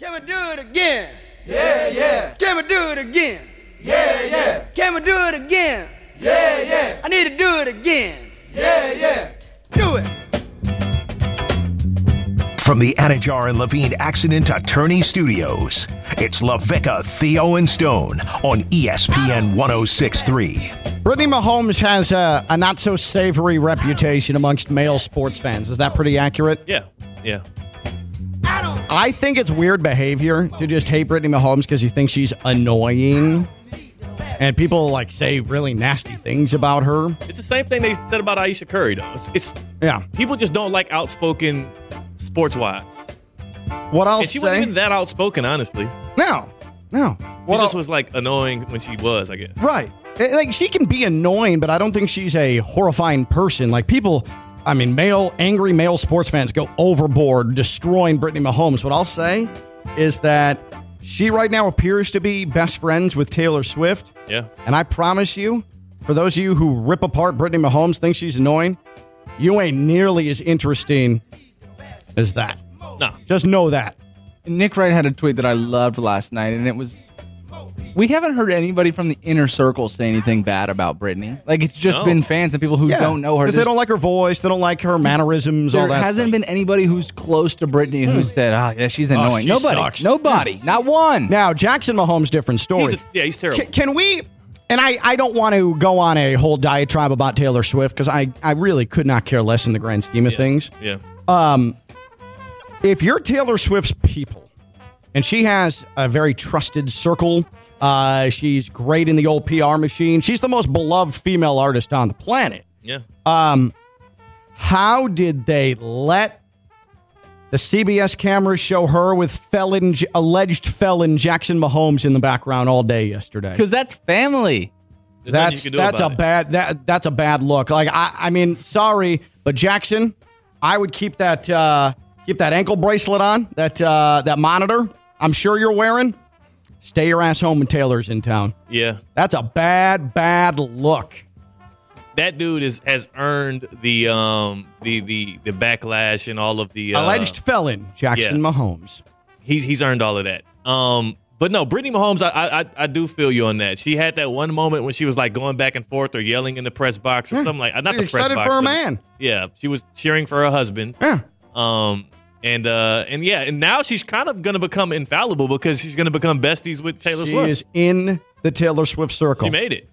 Can we do it again? Yeah, yeah, Can we do it again? yeah, yeah, Can we do it again? yeah, yeah, I need to do it again. yeah, yeah. Do it. From the Anidjar and Levine Accident Attorney Studios, it's LaVicka, Theo, and Stone on ESPN 1063. Brittany Mahomes has a, a not so savory reputation amongst male sports fans. Is that pretty accurate? Yeah, yeah. I think it's weird behavior to just hate Brittany Mahomes because you think she's annoying. And people like say really nasty things about her. It's the same thing they said about Ayesha Curry, though. It's, it's Yeah. people just don't like outspoken sports wives. What I'll And she say. wasn't even that outspoken, honestly. no. No. She What just I'll- was like annoying when she was, I guess. Right. Eh, Like she can be annoying, but I don't think she's a horrifying person. Like people, I mean, male angry male sports fans go overboard destroying Brittany Mahomes. What I'll say is that she right now appears to be best friends with Taylor Swift, Yeah. and I promise you, for those of you who rip apart Brittany Mahomes, think she's annoying, you ain't nearly as interesting as that. No. Just know that. Nick Wright had a tweet that I loved last night, and it was we haven't heard anybody from the inner circle say anything bad about Brittany. Like it's just No. been fans and people who don't know her. because they There's- don't like her voice, they don't like her mannerisms. there all that hasn't stuff. been anybody who's close to Brittany who hmm. said, "Oh, yeah, she's oh, annoying." she nobody, sucks. nobody, hmm. not one. Now Jackson Mahomes, different story. He's a, yeah, he's terrible. Can, can we? And I, I don't want to go on a whole diatribe about Taylor Swift because I, I really could not care less in the grand scheme of things. yeah. Um, if you're Taylor Swift's people, and she has a very trusted circle, uh, she's great in the old PR machine. She's the most beloved female artist on the planet. Yeah. Um, How did they let the CBS cameras show her with felon, alleged felon Jackson Mahomes in the background all day yesterday? because that's family. There's That's you can do that's a it. bad that that's a bad look. Like I I mean, sorry, but Jackson, I would keep that uh keep that ankle bracelet on, that uh that monitor. I'm sure you're wearing. Stay your ass home when Taylor's in town. Yeah. That's a bad, bad look. That dude is has earned the um the the the backlash and all of the uh, Alleged felon, Jackson yeah. Mahomes. he's he's earned all of that. Um, but no, Brittany Mahomes, I, I I do feel you on that. She had that one moment when she was like going back and forth or yelling in the press box or something like not the press Excited box. for her man. Yeah, she was cheering for her husband. Yeah. Um, and uh, and yeah, and now she's kind of gonna become infallible because she's gonna become besties with Taylor She Swift. She is in the Taylor Swift circle. she made it.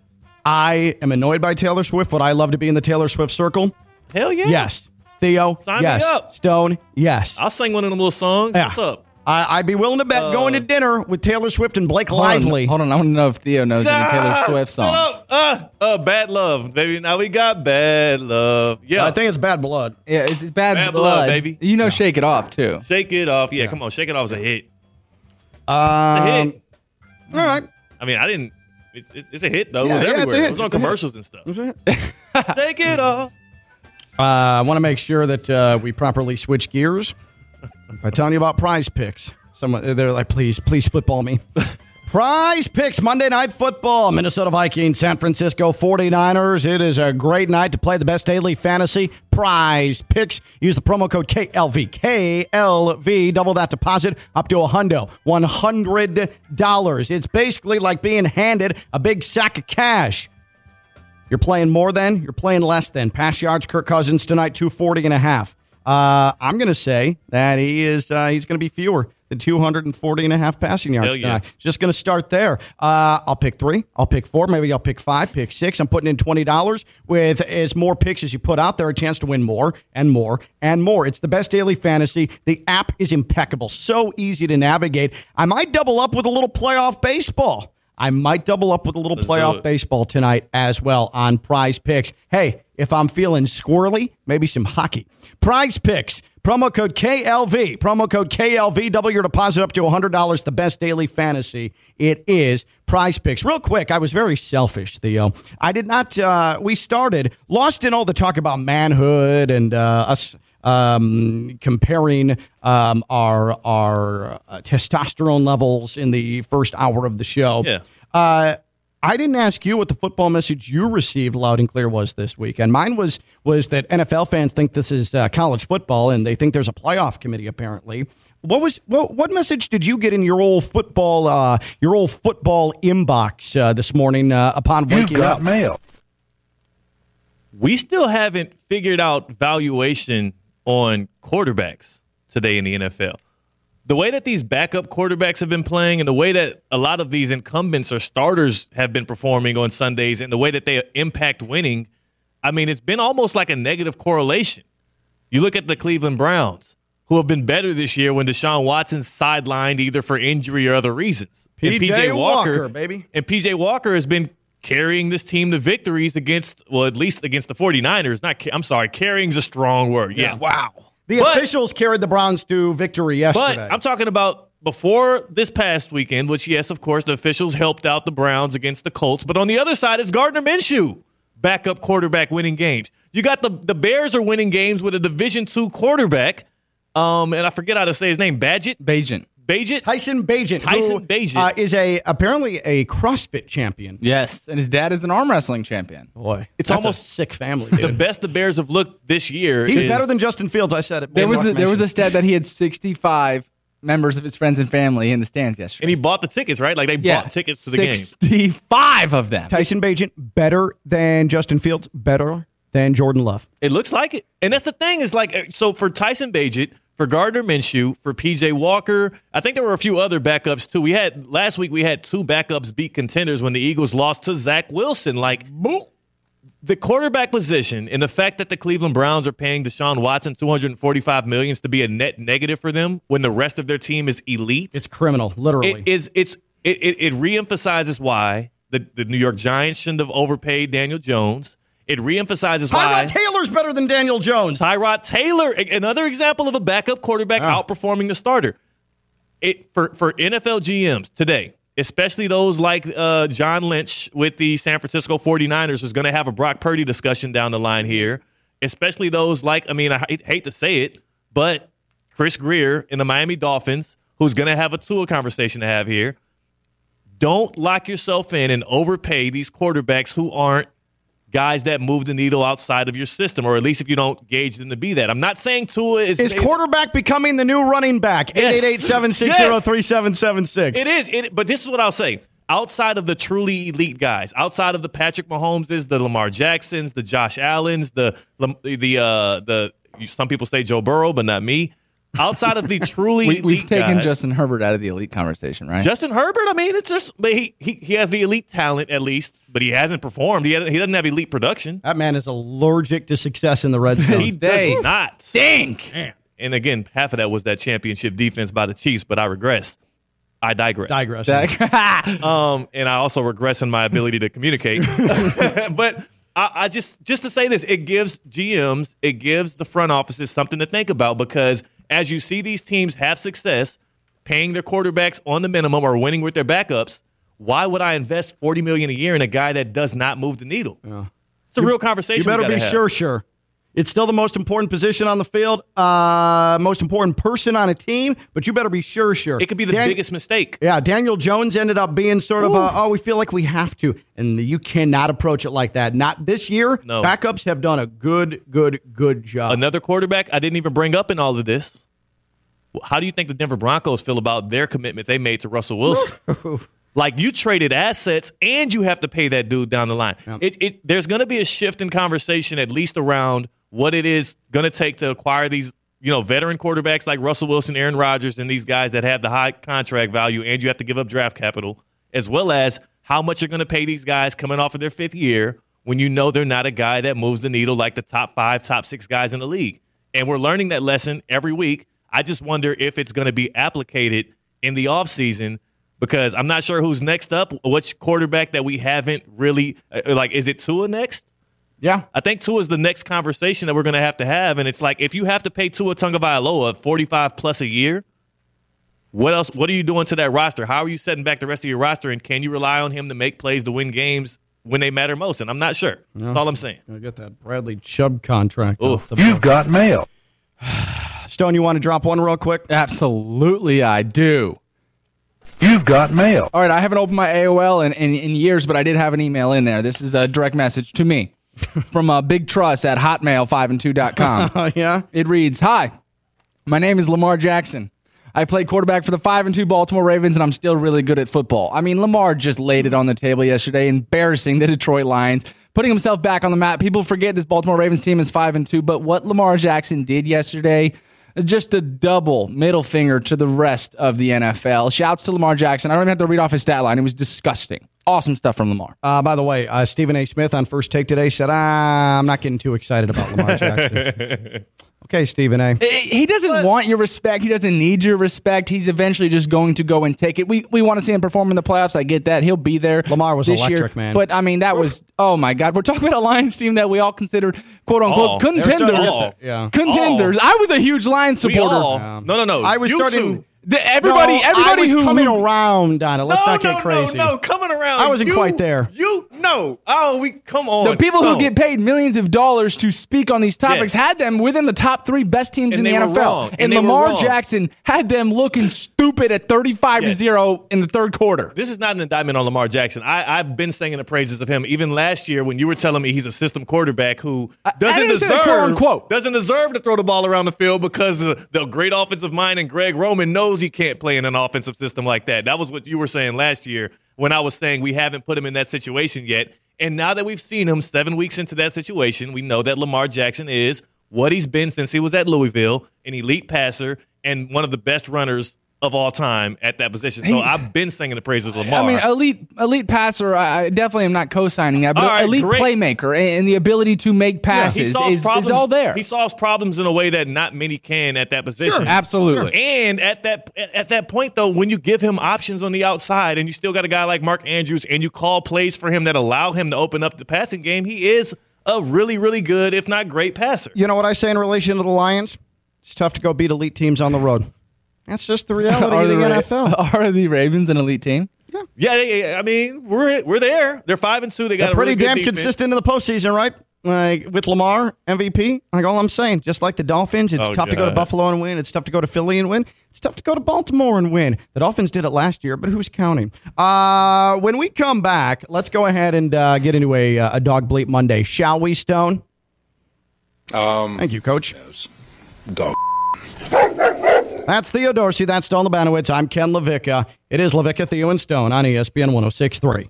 I am annoyed by Taylor Swift. Would I love to be in the Taylor Swift circle? Hell yeah. Yes. Theo, Sign me yes. up. Stone, yes. I'll sing one of them little songs. Yeah. What's up? I, I'd be willing to bet going to dinner with Taylor Swift and Blake Hold on, Lively. hold on, I want to know if Theo knows any Taylor Ah, Swift songs. Uh, uh, bad love, baby. Now we got bad love. Yeah, I think it's Bad Blood. Yeah, it's it's bad, Bad blood, Blood, baby. You know, shake it off too. shake it off. Yeah, come on, shake it off is a hit. A Um, hit. all right. I mean, I didn't. It's, it's, it's a hit though. Yeah, it was yeah, it's a everywhere. hit. It was on It's a hit. commercials and stuff. Shake it off. Uh, I want to make sure that uh, we properly switch gears by telling you about prize picks. Someone they're like, please, please football me. prize picks, Monday night football, Minnesota Vikings, San Francisco 49ers. It is a great night to play the best daily fantasy prize picks. Use the promo code KLV. KLV. Double that deposit up to a hundo. $100. It's basically like being handed a big sack of cash. You're playing more than, you're playing less than. Pass yards, Kirk Cousins tonight, 240 and a half. Uh, I'm going to say that he is uh, he's going to be fewer than 240 and a half passing yards Hell yeah. tonight. Just going to start there. Uh, I'll pick three. I'll pick four. Maybe I'll pick five, pick six. I'm putting in $20 with as more picks as you put out there, a chance to win more and more and more. It's the best daily fantasy. The app is impeccable. So easy to navigate. I might double up with a little playoff baseball. I might double up with a little Let's playoff baseball tonight as well on prize picks. Hey, if I'm feeling squirrely, maybe some hockey. Prize picks. Promo code KLV. Promo code KLV. Double your deposit up to $100. The best daily fantasy. It is prize picks. Real quick, I was very selfish, Theo. I did not, uh, we started, lost in all the talk about manhood and uh, us um, comparing um, our our uh, testosterone levels in the first hour of the show. Yeah. Uh, I didn't ask you what the football message you received loud and clear was this week, and mine was was that NFL fans think this is uh, college football and they think there's a playoff committee. Apparently, what was what, what message did you get in your old football uh, your old football inbox uh, this morning uh, upon waking up? mail. We still haven't figured out valuation on quarterbacks today in the NFL. The way that these backup quarterbacks have been playing and the way that a lot of these incumbents or starters have been performing on Sundays and the way that they impact winning, I mean, it's been almost like a negative correlation. You look at the Cleveland Browns, who have been better this year when Deshaun Watson's sidelined either for injury or other reasons. And PJ Walker, baby. And PJ Walker has been carrying this team to victories against, well, at least against the 49ers. Not, I'm sorry, carrying's a strong word. Yeah. Wow. The But- officials carried the Browns to victory yesterday. But I'm talking about before this past weekend, which, yes, of course, the officials helped out the Browns against the Colts. But on the other side is Gardner Minshew, backup quarterback winning games. You got the, the Bears are winning games with a Division two quarterback. Um, and I forget how to say his name. Badgett? Bajent. Bajett? Tyson Bagent, Tyson who, Bagent. uh, is a apparently a CrossFit champion. Yes, and his dad is an arm wrestling champion. Boy, It's that's almost- a sick family. The best the Bears have looked this year. He's is- better than Justin Fields. I said it. There was a, there was a stat that he had 65 members of his friends and family in the stands yesterday. And he bought the tickets, right? Like they yeah, bought tickets to the game. 65 of them. Tyson Bagent better than Justin Fields, better than Jordan Love. It looks like it. And that's the thing is like, so for Tyson Bagent, for Gardner Minshew, for PJ Walker, I think there were a few other backups too. We had last week we had two backups beat contenders when the Eagles lost to Zach Wilson. Like the quarterback position and the fact that the Cleveland Browns are paying Deshaun Watson 245 millions to be a net negative for them when the rest of their team is elite. It's criminal, literally. It is it's it, it, it reemphasizes why the, the New York Giants shouldn't have overpaid Daniel Jones. It reemphasizes why Tyrod Taylor's better than Daniel Jones. Tyrod Taylor, another example of a backup quarterback Ah. outperforming the starter. It for for NFL GMs today, especially those like uh, John Lynch with the San Francisco 49ers, who's going to have a Brock Purdy discussion down the line here. Especially those like, I mean, I hate, hate to say it, but Chris Grier in the Miami Dolphins, who's going to have a Tua conversation to have here. Don't lock yourself in and overpay these quarterbacks who aren't guys that move the needle outside of your system, or at least if you don't gauge them to be that. I'm not saying Tua is Is quarterback becoming the new running back? Yes. 888-760-3776. It is. It, but this is what I'll say. Outside of the truly elite guys, outside of the Patrick Mahomeses, the Lamar Jacksons, the Josh Allens, the the uh, the some people say Joe Burrow, but not me. Outside of the truly We, elite we've taken guys, Justin Herbert out of the elite conversation, right? Justin Herbert, I mean, it's just but he, he he has the elite talent at least, but he hasn't performed. He hasn't, he doesn't have elite production. That man is allergic to success in the red zone. He does They not. stink. And again, half of that was that championship defense by the Chiefs, but I regress. I digress. Digress. Um, and I also regress in my ability to communicate. but I, I just just to say this, it gives GMs, it gives the front offices something to think about because as you see these teams have success paying their quarterbacks on the minimum or winning with their backups, why would I invest forty million a year in a guy that does not move the needle? It's a real conversation. You better be have. sure, sure. It's still the most important position on the field, uh, most important person on a team, but you better be sure, sure. It could be the Dan- biggest mistake. Yeah, Daniel Jones ended up being sort of, a, oh, we feel like we have to. And you cannot approach it like that. Not this year. No. Backups have done a good, good, good job. Another quarterback I didn't even bring up in all of this. How do you think the Denver Broncos feel about their commitment they made to Russell Wilson? like you traded assets and you have to pay that dude down the line. It, it, there's going to be a shift in conversation, at least around what it is going to take to acquire these, you know, veteran quarterbacks like Russell Wilson, Aaron Rodgers, and these guys that have the high contract value, and you have to give up draft capital, as well as how much you're going to pay these guys coming off of their fifth year when you know they're not a guy that moves the needle like the top five, top six guys in the league. And we're learning that lesson every week. I just wonder if it's going to be applicated in the offseason because I'm not sure who's next up, which quarterback that we haven't really uh, like. Is it Tua next? yeah. I think Tua is the next conversation that we're going to have to have, and it's like if you have to pay Tua Tagovailoa 45 plus a year, what else? What are you doing to that roster? How are you setting back the rest of your roster, and can you rely on him to make plays to win games when they matter most? And I'm not sure. That's all I'm saying. I got that Bradley Chubb contract. Oof. off the- You've got mail. Stone, you want to drop one real quick? Absolutely, I do. You've got mail. All right, I haven't opened my AOL in, in, in years, but I did have an email in there. This is a direct message to me from uh, Big Truss at hotmail5and2.com. Oh, yeah? It reads Hi, my name is Lamar Jackson. I played quarterback for the five and two Baltimore Ravens, and I'm still really good at football. I mean, Lamar just laid it on the table yesterday, embarrassing the Detroit Lions, putting himself back on the map. People forget this Baltimore Ravens team is five and two, but what Lamar Jackson did yesterday just a double middle finger to the rest of the NFL. Shouts to Lamar Jackson. I don't even have to read off his stat line. It was disgusting. Awesome stuff from Lamar. Uh, by the way, uh, Stephen A. Smith on First Take today said, ah, I'm not getting too excited about Lamar Jackson. Okay, Stephen A. He doesn't want your respect. He doesn't need your respect. He's eventually just going to go and take it. We we want to see him perform in the playoffs. I get that. He'll be there. Lamar was this electric, year. man. But I mean, that was oh my god. We're talking about a Lions team that we all considered quote unquote Oh, contenders. starting to- yeah. Contenders. I was a huge Lions We supporter. all. No, no, no. I was you starting- two. The- everybody, No, everybody I was who coming who- around on it. Let's no, not get no, crazy. No, no, coming around. I wasn't You- quite there. You no. Oh, we come on. The people Stone. who get paid millions of dollars to speak on these topics Yes. had them within the top three best teams And in the NFL. And, And Lamar. Jackson had them looking stupid at 35 to Yes. 0 in the third quarter. This is not an indictment on Lamar Jackson. I, I've been singing the praises of him even last year when you were telling me he's a system quarterback who doesn't didn't deserve quote, unquote. doesn't deserve to throw the ball around the field because the great offensive mind and Greg Roman knows he can't play in an offensive system like that. That was what you were saying last year when I was saying we haven't put him in that situation yet. And now that we've seen him seven weeks into that situation, we know that Lamar Jackson is what he's been since he was at Louisville, an elite passer and one of the best runners of all time at that position. So I've been singing the praises of Lamar. I mean, elite elite passer. I I definitely am not co-signing that, but All right, elite great. playmaker and and the ability to make he passes solves is, problems. is all there. He solves problems in a way that not many can at that position. Absolutely. And at that at that point though, when you give him options on the outside and you still got a guy like Mark Andrews and you call plays for him that allow him to open up the passing game, he is a really, really good, if not great passer. You know what I say in relation to the Lions? It's tough to go beat elite teams on the road. That's just the reality of the Ra- NFL. are the Ravens an elite team? Yeah, they, I mean, we're we're there. They're five and two. They got They're a pretty really damn defense. consistent in the postseason, right? Like with Lamar MVP, like all I'm saying, just like the Dolphins, it's Oh, tough to go to Buffalo and win. It's tough to go to Philly and win. It's tough to go to Baltimore and win. The Dolphins did it last year, but who's counting? Uh, when we come back, let's go ahead and uh, get into a, uh, a dog bleep Monday, shall we, Stone? Um, Thank you, Coach. dog. That's Theo Dorsey. That's Stone Labanowitz. I'm Ken LaVicka. It is LaVicka, Theo, and Stone on ESPN 1063.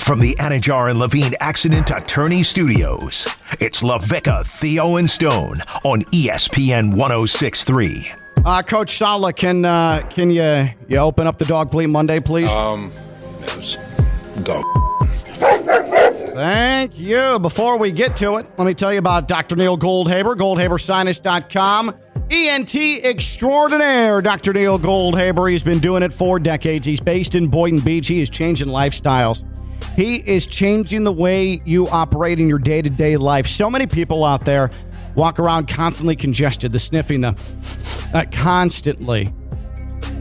From the Anidjar and Levine Accident Attorney Studios, it's LaVicka, Theo, and Stone on ESPN 1063. Uh, Coach Sala, can uh, can you you open up the dog bleep Monday, please? Um, it's dog. Thank you. Before we get to it, let me tell you about Dr. Neil Goldhaber, goldhabersinus.com. ENT extraordinaire, Dr. Neil Goldhaber. He's been doing it for decades. He's based in Boynton Beach. He is changing lifestyles. He is changing the way you operate in your day to day life. So many people out there walk around constantly congested, the sniffing, the uh, constantly.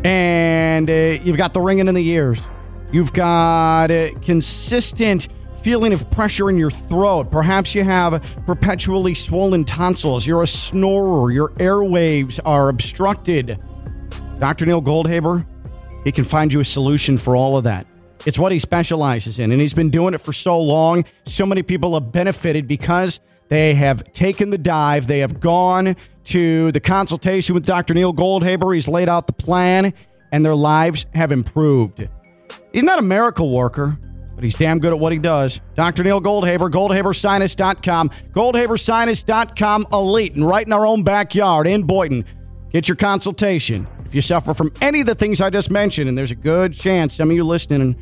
And uh, you've got the ringing in the ears. You've got a consistent feeling of pressure in your throat. Perhaps you have perpetually swollen tonsils. You're a snorer. Your airwaves are obstructed. Dr. Neil Goldhaber, he can find you a solution for all of that. It's what he specializes in, and he's been doing it for so long. So many people have benefited because they have taken the dive. They have gone to the consultation with Dr. Neil Goldhaber. He's laid out the plan, and their lives have improved. He's not a miracle worker, but he's damn good at what he does. Dr. Neil Goldhaber, goldhabersinus.com, goldhabersinus.com elite, and right in our own backyard in Boynton. Get your consultation. If you suffer from any of the things I just mentioned, and there's a good chance some of you listening,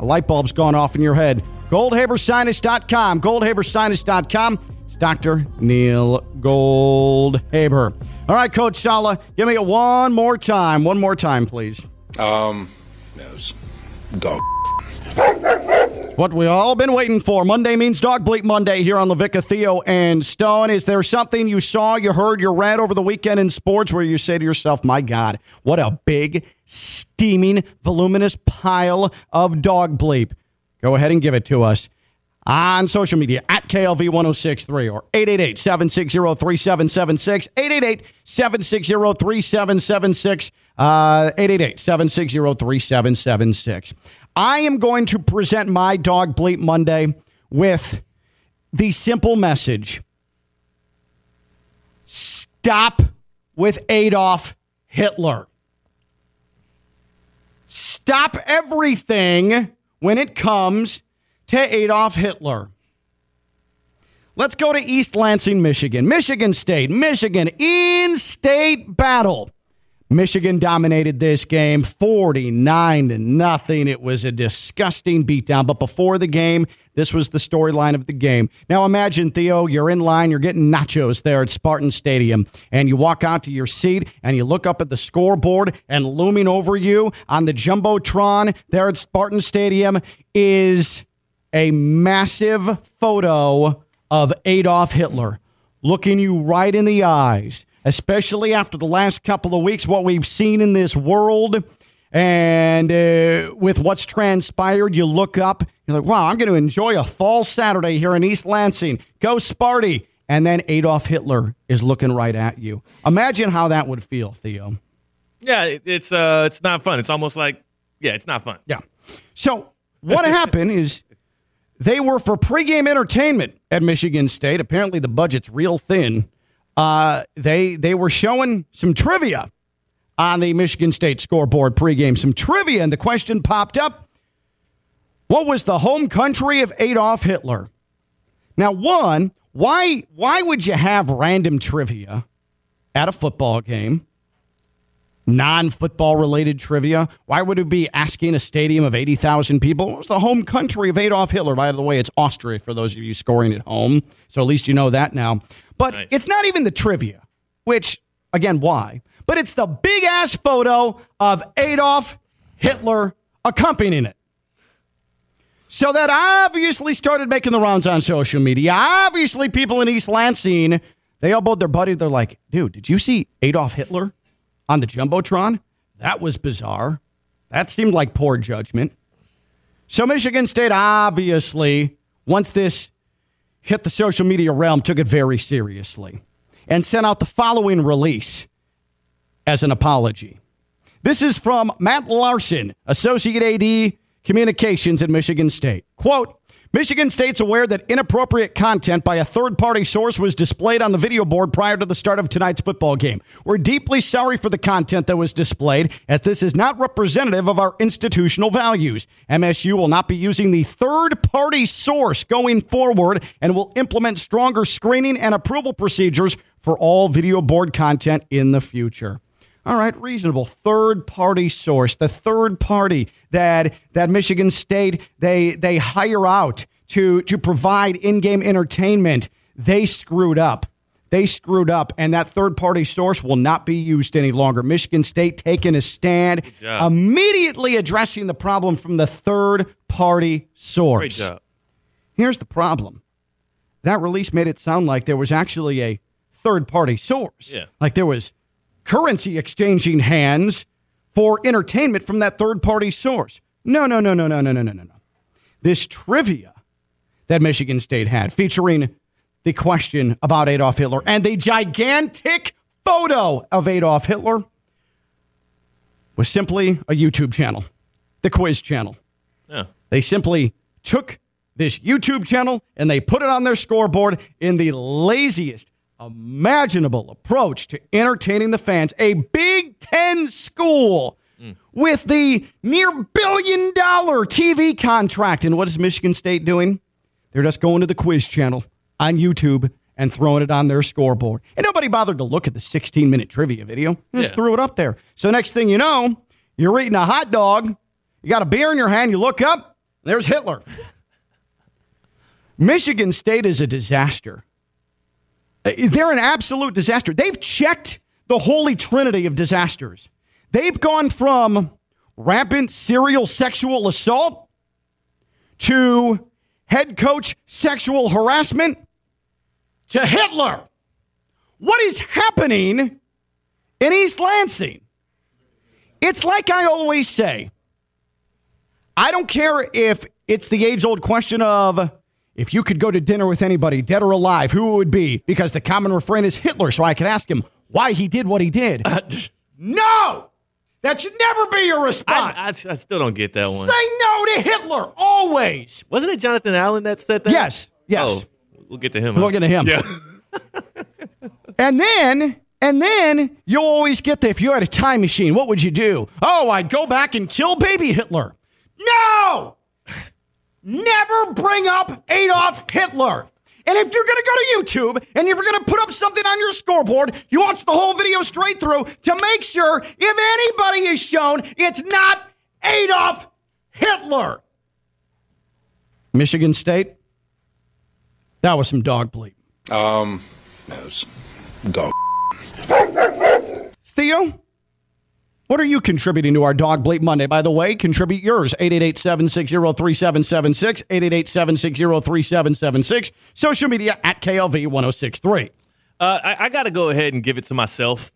a light bulb's gone off in your head, goldhabersinus.com, goldhabersinus.com. It's Dr. Neil Goldhaber. All right, Coach Sala, give me it one more time. One more time, please. Um, no, it's dog. What we all been waiting for. Monday means Dog Bleep Monday here on LaVicka, Theo, and Stone. Is there something you saw, you heard, you read over the weekend in sports where you say to yourself, my God, what a big, steaming, voluminous pile of dog bleep? Go ahead and give it to us on social media at KLV 1063 or 888 760 3776. 888 760 3776. Uh, 888 760 3776. I am going to present my dog bleep Monday with the simple message stop with Adolf Hitler. Stop everything when it comes to Adolf Hitler. Let's go to East Lansing, Michigan. Michigan State, Michigan in state battle. Michigan dominated this game 49 to nothing. It was a disgusting beatdown. But before the game, this was the storyline of the game. Now imagine, Theo, you're in line, you're getting nachos there at Spartan Stadium, and you walk out to your seat and you look up at the scoreboard, and looming over you on the Jumbotron there at Spartan Stadium is a massive photo of Adolf Hitler looking you right in the eyes, especially after the last couple of weeks, what we've seen in this world. And uh, with what's transpired, you look up, you're like, wow, I'm going to enjoy a fall Saturday here in East Lansing. Go Sparty. And then Adolf Hitler is looking right at you. Imagine how that would feel, Theo. Yeah, it's uh, it's not fun. It's almost like, yeah, it's not fun. Yeah. So what happened is they were for pregame entertainment at Michigan State. Apparently, the budget's real thin. Uh, they they were showing some trivia on the Michigan State scoreboard pregame. Some trivia, and the question popped up: What was the home country of Adolf Hitler? Now, one, why why would you have random trivia at a football game? Non football related trivia. Why would it be asking a stadium of 80,000 people? What was the home country of Adolf Hitler? By the way, it's Austria for those of you scoring at home. So at least you know that now. But Nice. it's not even the trivia, which, again, why? But it's the big ass photo of Adolf Hitler accompanying it. So that obviously started making the rounds on social media. Obviously, people in East Lansing, they elbowed their buddy. They're like, dude, did you see Adolf Hitler on the Jumbotron? That was bizarre. That seemed like poor judgment. So, Michigan State obviously, once this hit the social media realm, took it very seriously and sent out the following release as an apology. This is from Matt Larson, Associate AD Communications at Michigan State. Quote, Michigan State's aware that inappropriate content by a third party source was displayed on the video board prior to the start of tonight's football game. We're deeply sorry for the content that was displayed, as this is not representative of our institutional values. MSU will not be using the third party source going forward and will implement stronger screening and approval procedures for all video board content in the future. All right, reasonable. Third party source, the third party that that Michigan State they they hire out to to provide in-game entertainment, they screwed up. They screwed up, and that third party source will not be used any longer. Michigan State taking a stand, immediately addressing the problem from the third party source. Here's the problem. That release made it sound like there was actually a third party source. Yeah. Like there was currency exchanging hands for entertainment from that third party source. No, no, no, no, no, no, no, no, no, no. This trivia that Michigan State had featuring the question about Adolf Hitler and the gigantic photo of Adolf Hitler was simply a YouTube channel, the quiz channel. Yeah. They simply took this YouTube channel and they put it on their scoreboard in the laziest imaginable approach to entertaining the fans. A Big Ten school with the near billion dollar TV contract. And what is Michigan State doing? They're just going to the quiz channel on YouTube and throwing it on their scoreboard. And nobody bothered to look at the 16 minute trivia video. They Just Yeah. threw it up there. So next thing you know, you're eating a hot dog. You got a beer in your hand. You look up. There's Hitler. Michigan State is a disaster. They're an absolute disaster. They've checked the holy trinity of disasters. They've gone from rampant serial sexual assault to head coach sexual harassment to Hitler. What is happening in East Lansing? It's like I always say I don't care if it's the age old question of if you could go to dinner with anybody, dead or alive, who it would be, because the common refrain is Hitler, so I could ask him why he did what he did. Uh, no! That should never be your response. I, I, I still don't get that one. Say no to Hitler, always. Wasn't it Jonathan Allen that said that? Yes, yes. Oh, we'll get to him. We'll get to him. Yeah. And then, and then you'll always get the if you had a time machine, what would you do? Oh, I'd go back and kill baby Hitler. No! Never bring up Adolf Hitler. And if you're going to go to YouTube and if you're going to put up something on your scoreboard, you watch the whole video straight through to make sure if anybody is shown, it's not Adolf Hitler. Michigan State, that was some dog bleep. Um, that was dog. Theo, what are you contributing to our Dog Bleep Monday? By the way, contribute yours. 888-760-3776, 888-760-3776, social media at KLV1063. Uh, I, I got to go ahead and give it to myself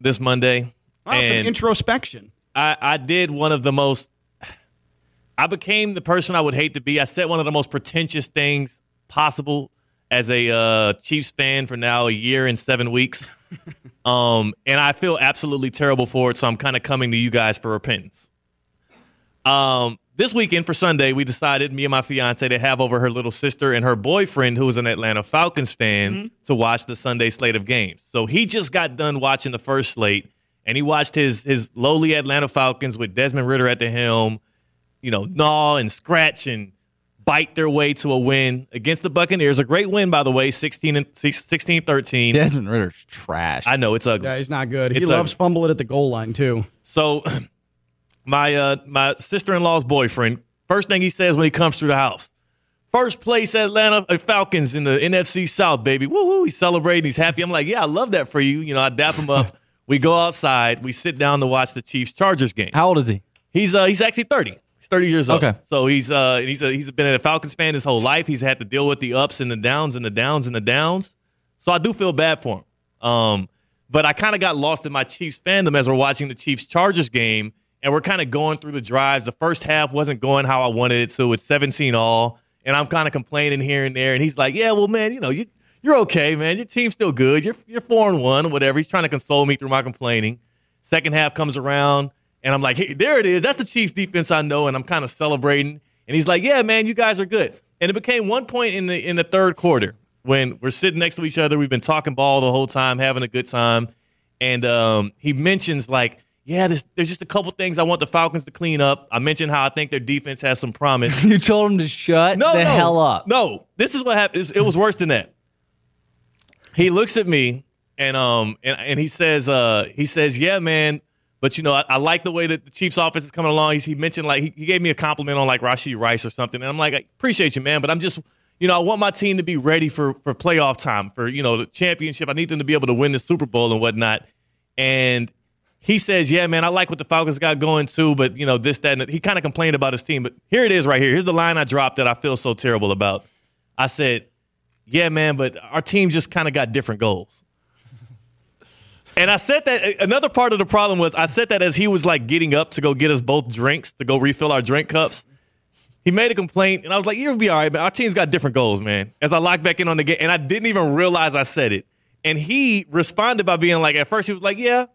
this Monday. Wow, some and introspection. I, I did one of the most. I became the person I would hate to be. I said one of the most pretentious things possible as a uh, Chiefs fan for now a year and seven weeks. um, and I feel absolutely terrible for it. So I'm kind of coming to you guys for repentance. Um, this weekend for Sunday, we decided, me and my fiance, to have over her little sister and her boyfriend, who was an Atlanta Falcons fan, to watch the Sunday slate of games. So he just got done watching the first slate, and he watched his his lowly Atlanta Falcons with Desmond Ridder at the helm, you know, gnaw and scratch and bite their way to a win against the Buccaneers. A great win, by the way, 16 and 16 13. Desmond Ridder's trash. I know it's ugly. Yeah, he's not good. He loves ugly. fumbling at the goal line, too. So my uh my sister in law's boyfriend, first thing he says when he comes through the house. First place Atlanta uh, Falcons in the NFC South, baby. Woohoo. He's celebrating. He's happy. I'm like, yeah, I love that for you. You know, I dap him up. we go outside. We sit down to watch the Chiefs Chargers game. How old is he? He's uh he's actually 30. He's 30 years old. Okay. So he's uh he's a, he's been a Falcons fan his whole life. He's had to deal with the ups and the downs and the downs and the downs. So I do feel bad for him. Um but I kind of got lost in my Chiefs fandom as we're watching the Chiefs Chargers game and we're kind of going through the drives. The first half wasn't going how I wanted it to. It's 17 all and I'm kind of complaining here and there and he's like, "Yeah, well man, you know, you you're okay, man. Your team's still good. You're you're 4 and 1 or whatever." He's trying to console me through my complaining. Second half comes around, and I'm like, hey, there it is. That's the Chiefs defense I know, and I'm kind of celebrating. And he's like, yeah, man, you guys are good. And it became one point in the in the third quarter when we're sitting next to each other. We've been talking ball the whole time, having a good time. And um, he mentions like, yeah, there's, there's just a couple things I want the Falcons to clean up. I mentioned how I think their defense has some promise. You told him to shut No, the no, hell up. No, this is what happened. It was worse than that. He looks at me and um and, and he says uh he says yeah man, but you know I, I like the way that the Chiefs offense is coming along. He's, he mentioned like he, he gave me a compliment on like Rashee Rice or something, and I'm like I appreciate you man, but I'm just you know I want my team to be ready for for playoff time for you know the championship. I need them to be able to win the Super Bowl and whatnot. And he says, "Yeah, man, I like what the Falcons got going too, but you know this, that, and that." he kind of complained about his team. But here it is, right here. Here's the line I dropped that I feel so terrible about. I said, "Yeah, man, but our team just kind of got different goals." And I said that another part of the problem was I said that as he was like getting up to go get us both drinks to go refill our drink cups. He made a complaint, and I was like, "You'll be all right, man. Our team's got different goals, man." As I locked back in on the game, and I didn't even realize I said it. And he responded by being like, at first he was like, "Yeah,"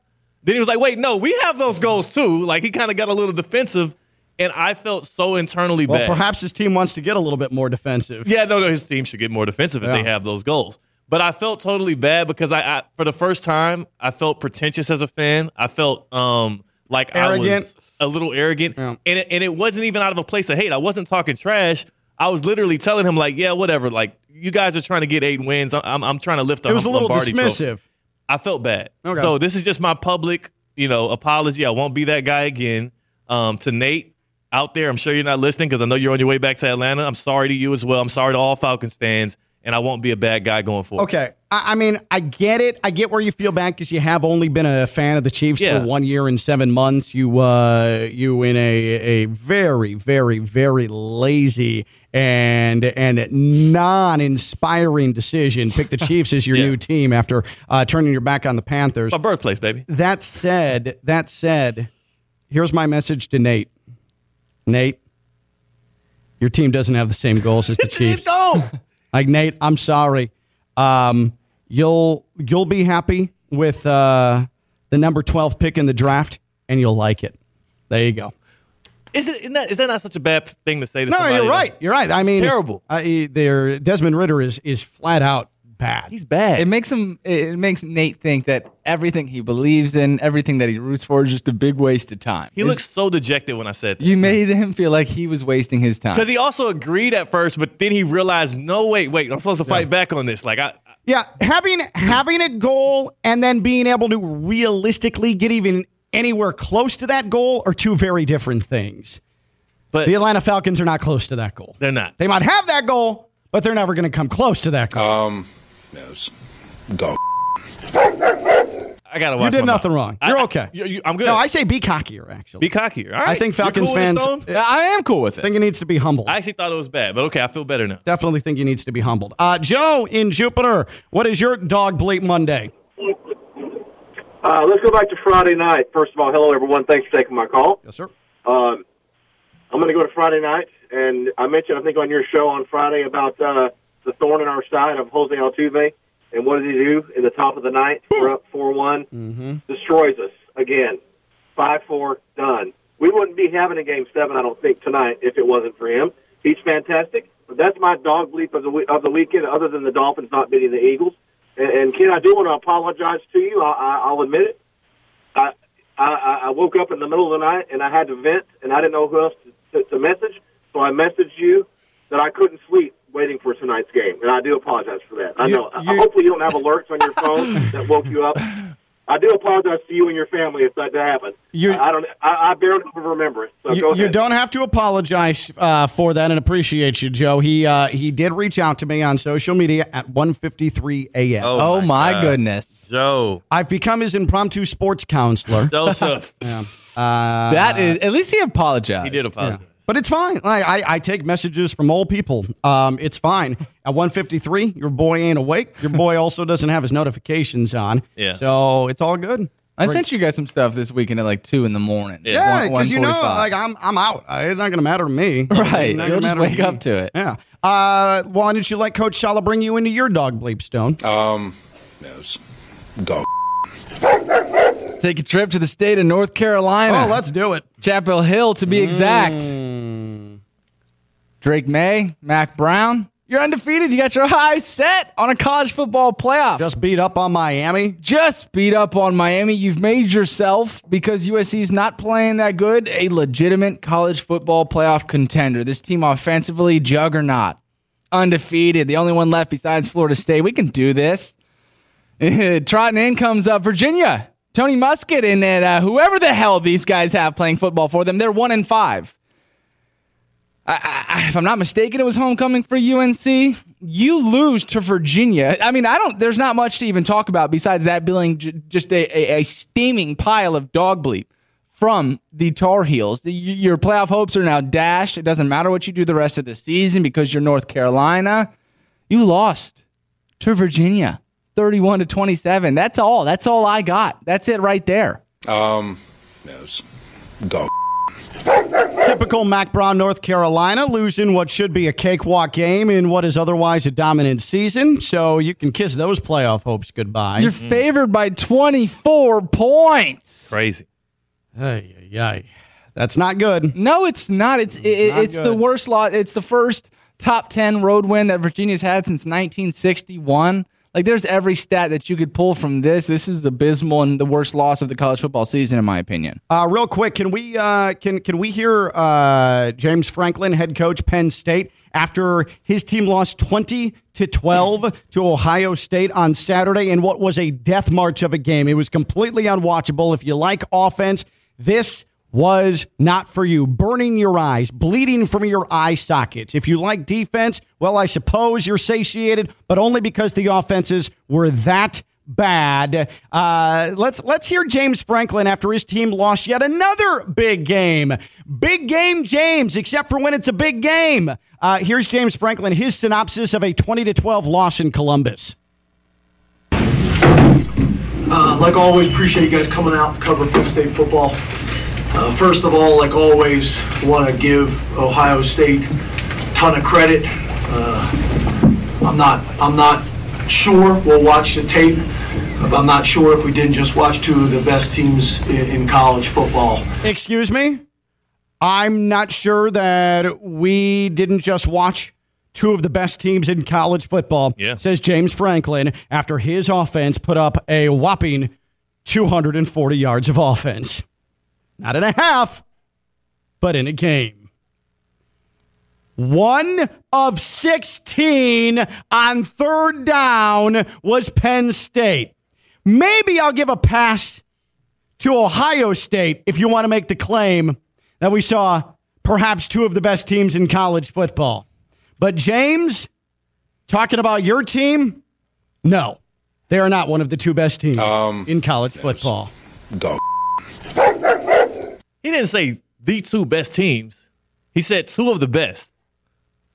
then he was like, "Wait, no, we have those goals too." Like he kind of got a little defensive, and I felt so internally Well, bad. perhaps his team wants to get a little bit more defensive. Yeah, no, no, his team should get more defensive if Yeah. they have those goals. But I felt totally bad because I, I, for the first time, I felt pretentious as a fan. I felt um like I was a little arrogant, Yeah. and it, and it wasn't even out of a place of hate. I wasn't talking trash. I was literally telling him like, yeah, whatever. Like you guys are trying to get eight wins. I'm I'm, trying to lift. Up. It was a little Lombardi trophy. dismissive. I felt bad. Okay. So this is just my public, you know, apology. I won't be that guy again. Um, to Nate out there, I'm sure you're not listening because I know you're on your way back to Atlanta. I'm sorry to you as well. I'm sorry to all Falcons fans, and I won't be a bad guy going forward. Okay. I, I mean, I get it. I get where you feel bad because you have only been a fan of the Chiefs Yeah. for one year and seven months. You, uh, you in a a very, very, very lazy and and non-inspiring decision pick the Chiefs as your Yeah. new team after uh, turning your back on the Panthers. My birthplace, baby. That said, that said, here's my message to Nate. Nate, your team doesn't have the same goals as the Chiefs. Like Nate, I'm sorry. Um, you'll you'll be happy with uh, the number 12 pick in the draft, and you'll like it. There you go. Is it? That, is that not such a bad thing to say to No, somebody? you're right. You're right. I mean, terrible. He- there, Desmond Ridder is is flat out bad. He's bad. It makes him. It makes Nate think that everything he believes in, everything that he roots for, is just a big waste of time. he looks so dejected when I said that. You made him feel like he was wasting his time. Because he also agreed at first, but then he realized, no, wait, wait, I'm supposed to fight back on this. Like, I, Yeah, having having a goal and then being able to realistically get even anywhere close to that goal are two very different things. but The Atlanta Falcons are not close to that goal. they're not. They might have that goal, but they're never going to come close to that goal. Um, yeah, it's dog. I gotta watch. you did my nothing mouth. wrong. You're I- okay. you- you- I'm good. No, I say be cockier. Actually, be cockier. All right. I think Falcons cool fans- Yeah, I am cool with it. I think it needs to be humbled. I actually thought it was bad, but okay, I feel better now. Definitely think he needs to be humbled. Uh, Joe in Jupiter, what is your dog bleep Monday? Uh, let's go back to Friday night. First of all, hello everyone. Thanks for taking my call. Yes, sir. Um, I'm going to go to Friday night, and I mentioned I think on your show on Friday about uh, the thorn in our side of Jose Altuve, and what did he do in the top of the ninth? We're up four one, mm-hmm. destroys us again, five four, done. We wouldn't be having a game seven, I don't think, tonight if it wasn't for him. He's fantastic. But that's my dog bleep of the of the weekend, other than the Dolphins not beating the Eagles. And, and Ken, I do want to apologize to you. I, I, I'll admit it. I, I, I woke up in the middle of the night and I had to vent, and I didn't know who else to, to, to message. So I messaged you that I couldn't sleep waiting for tonight's game, and I do apologize for that. I You- know. you- hopefully, you don't have alerts on your phone that woke you up. I do apologize to you and your family if that happened. You- I, I don't. I, I barely remember it. So go You, ahead. you don't have to apologize uh, for that, and appreciate you, Joe. He uh, he did reach out to me on social media at 1:53 a.m. oh my God. goodness, Joe, I've become his impromptu sports counselor. Joseph, Uh, that is at least he apologized. he did apologize. But it's fine. Like, I, I take messages from old people. Um, it's fine. At 153, your boy ain't awake. Your boy also doesn't have his notifications on. Yeah. So it's all good. I sent you guys some stuff this weekend at like two in the morning. Yeah, because you know, like I'm, I'm out. Uh, It's not going to matter to me. Right. You'll gonna just wake me. up to it. Yeah. Uh, why don't you let Coach Shala bring you into your dog bleep stone? Um, yeah, it's dog. Let's take a trip to the state of North Carolina. Oh, let's do it. Chapel Hill to be exact. Mm. Drake Maye, Mack Brown, you're undefeated. You got your eyes set on a college football playoff. Just beat up on Miami. just beat up on Miami. You've made yourself, because USC is not playing that good, a legitimate college football playoff contender. This team offensively, juggernaut, undefeated, the only one left besides Florida State. We can do this. Trotting in comes up Virginia, Tony Muskett, and uh, whoever the hell these guys have playing football for them. They're one and five. I, I, if I'm not mistaken, it was homecoming for UNC. You lose to Virginia. I mean, I don't. There's not much to even talk about besides that being j- just a, a, a steaming pile of dog bleep from the Tar Heels. The- your playoff hopes are now dashed. It doesn't matter what you do the rest of the season because you're North Carolina. You lost to Virginia, 31 to 27. That's all. That's all I got. That's it right there. Um, yeah, it's dog. Typical Mack Brown, North Carolina, losing what should be a cakewalk game in what is otherwise a dominant season. So you can kiss those playoff hopes goodbye. You're favored by 24 points. Crazy. Ay, ay, ay. That's not good. No, it's not. It's it, Not it's the worst loss. It's the first top ten road win that Virginia's had since 1961. Like, there's every stat that you could pull from this. This is abysmal and the worst loss of the college football season, in my opinion. Uh, real quick, can we uh, can can we hear uh, James Franklin, head coach Penn State, after his team lost twenty to twelve to Ohio State on Saturday in what was a death march of a game? It was completely unwatchable. If you like offense, this was not for you. Burning your eyes, bleeding from your eye sockets. If you like defense, well, I suppose you're satiated, but only because the offenses were that bad. Uh, let's let's hear James Franklin after his team lost yet another big game. Big game, James, except for when it's a big game. Uh, here's James Franklin, his synopsis of a 20 to 12 loss in Columbus. Uh, like always, appreciate you guys coming out and covering Penn State football. Uh, first of all, like always, want to give Ohio State a ton of credit. Uh, I'm not, I'm not sure. We'll watch the tape. But I'm not sure if we didn't just watch two of the best teams in, in college football. Excuse me? I'm not sure that we didn't just watch two of the best teams in college football, Yeah. says James Franklin, after his offense put up a whopping 240 yards of offense. Not in a half, but in a game. One of 16 on third down was Penn State. Maybe I'll give a pass to Ohio State if you want to make the claim that we saw perhaps two of the best teams in college football. But James, talking about your team, no, they are not one of the two best teams Um, in college football. Dog. He didn't say the two best teams. He said two of the best.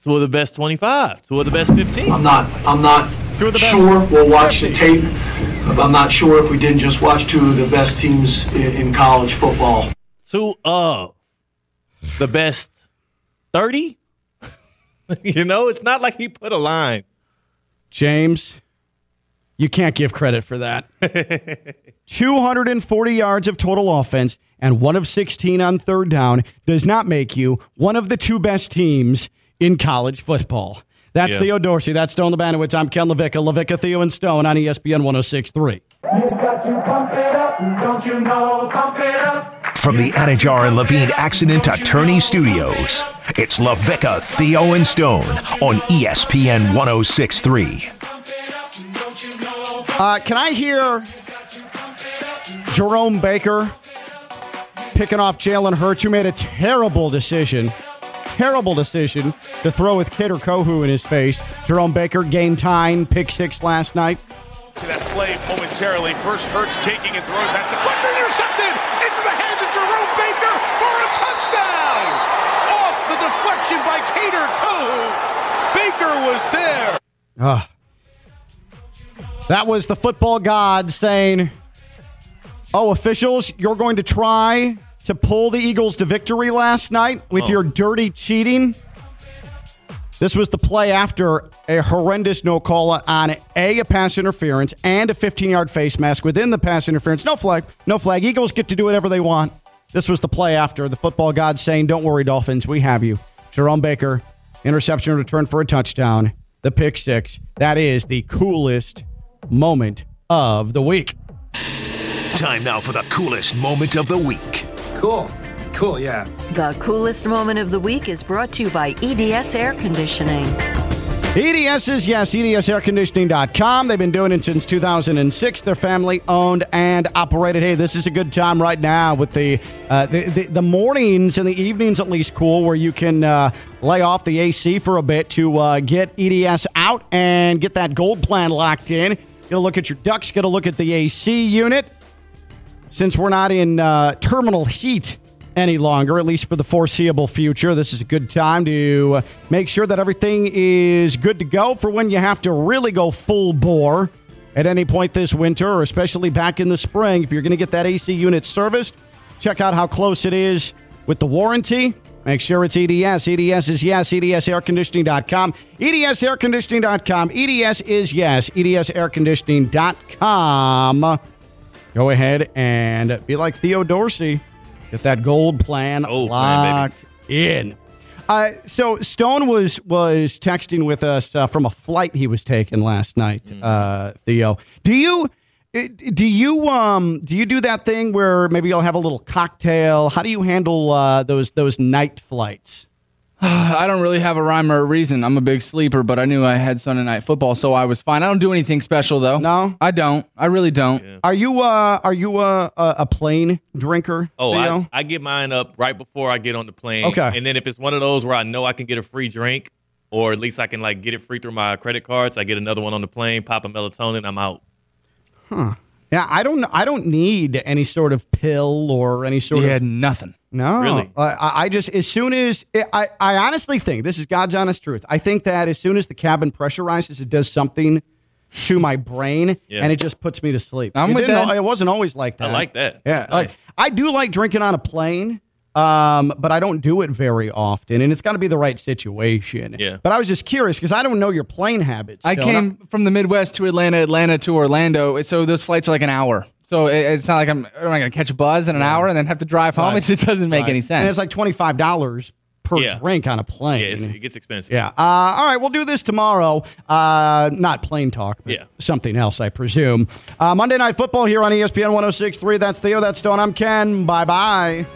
Two of the best 25. Two of the best 15. I'm not, I'm not Two of the best sure. We'll watch the tape. I'm not sure if we didn't just watch two of the best teams in, in college football. Two of the best 30. you know, it's not like he put a line. James, you can't give credit for that. 240 yards of total offense and one of 16 on third down does not make you one of the two best teams in college football. That's Yeah. Theo Dorsey. That's Stone Lebanowitz. I'm Ken LaVicka. LaVicka, Theo, and Stone on ESPN 1063. From the Anidjar and Levine Accident Attorney Studios, it's LaVicka, Theo, and Stone on ESPN 1063. Uh, can I hear Jerome Baker picking off Jalen Hurts, who made a terrible decision, terrible decision to throw with Kader Kohou in his face? Jerome Baker gained time, pick six last night. to that play momentarily. First Hurts taking and throwing back. The Deflected, intercepted into the hands of Jerome Baker for a touchdown. Off the deflection by Kader Kohou. Baker was there. Ugh. That was the football god saying, Oh, officials, you're going to try to pull the Eagles to victory last night with oh. your dirty cheating. This was the play after a horrendous no call on A, a pass interference, and a 15 yard face mask within the pass interference. No flag, no flag. Eagles get to do whatever they want. This was the play after the football god saying, Don't worry, Dolphins, we have you. Jerome Baker, interception return for a touchdown. The pick six. That is the coolest moment of the week. Time now for the coolest moment of the week. Cool. Cool, yeah. The coolest moment of the week is brought to you by EDS Air Conditioning. EDS is yes, EDSairconditioning.com. They've been doing it since 2006. They're family owned and operated. Hey, this is a good time right now with the uh, the, the, the mornings and the evenings at least cool where you can uh, lay off the AC for a bit to uh, get EDS out and get that gold plan locked in. Get a look at your ducts, get a look at the AC unit. Since we're not in uh, terminal heat any longer, at least for the foreseeable future, this is a good time to make sure that everything is good to go for when you have to really go full bore at any point this winter, or especially back in the spring. If you're going to get that AC unit serviced, check out how close it is with the warranty. Make sure it's EDS. EDS is yes. EDSairconditioning.com. EDSairconditioning.com. EDS is yes. EDSairconditioning.com. Go ahead and be like Theo Dorsey. Get that gold plan baby. locked in. Uh, so Stone was was texting with us uh, from a flight he was taking last night. Mm. Uh, Theo, do you do you um do you do that thing where maybe you'll have a little cocktail? How do you handle uh, those those night flights? I don't really have a rhyme or a reason. I'm a big sleeper, but I knew I had Sunday night football, so I was fine. I don't do anything special though. No, I don't. I really don't. Are you uh are you a a, a plane drinker? Oh, I, I get mine up right before I get on the plane. Okay. And then if it's one of those where I know I can get a free drink, or at least I can like get it free through my credit cards, I get another one on the plane, pop a melatonin, I'm out. Huh. Yeah, I don't. I don't need any sort of pill or any sort You of had nothing. No, Really? I, I just as soon as I, I honestly think this is God's honest truth. I think that as soon as the cabin pressurizes, it does something to my brain, Yeah. and it just puts me to sleep. I'm it with that. It wasn't always like that. I like that. Yeah, That's like nice. I do like drinking on a plane, um, but I don't do it very often, and it's got to be the right situation. Yeah. But I was just curious because I don't know your plane habits. I Stone. came from the Midwest to Atlanta, Atlanta to Orlando, so those flights are like an hour. So it, it's not like I'm. Am I going to catch a buzz in an hour and then have to drive home? It just doesn't make Right. any sense. And it's like twenty five dollars per Yeah. drink on a plane. Yeah, it gets expensive. Yeah. Uh, all right, we'll do this tomorrow. Uh, not plain talk, but Yeah. something else, I presume. Uh, Monday Night Football here on ESPN 1063. That's Theo. That's Stone. I'm Ken. Bye bye.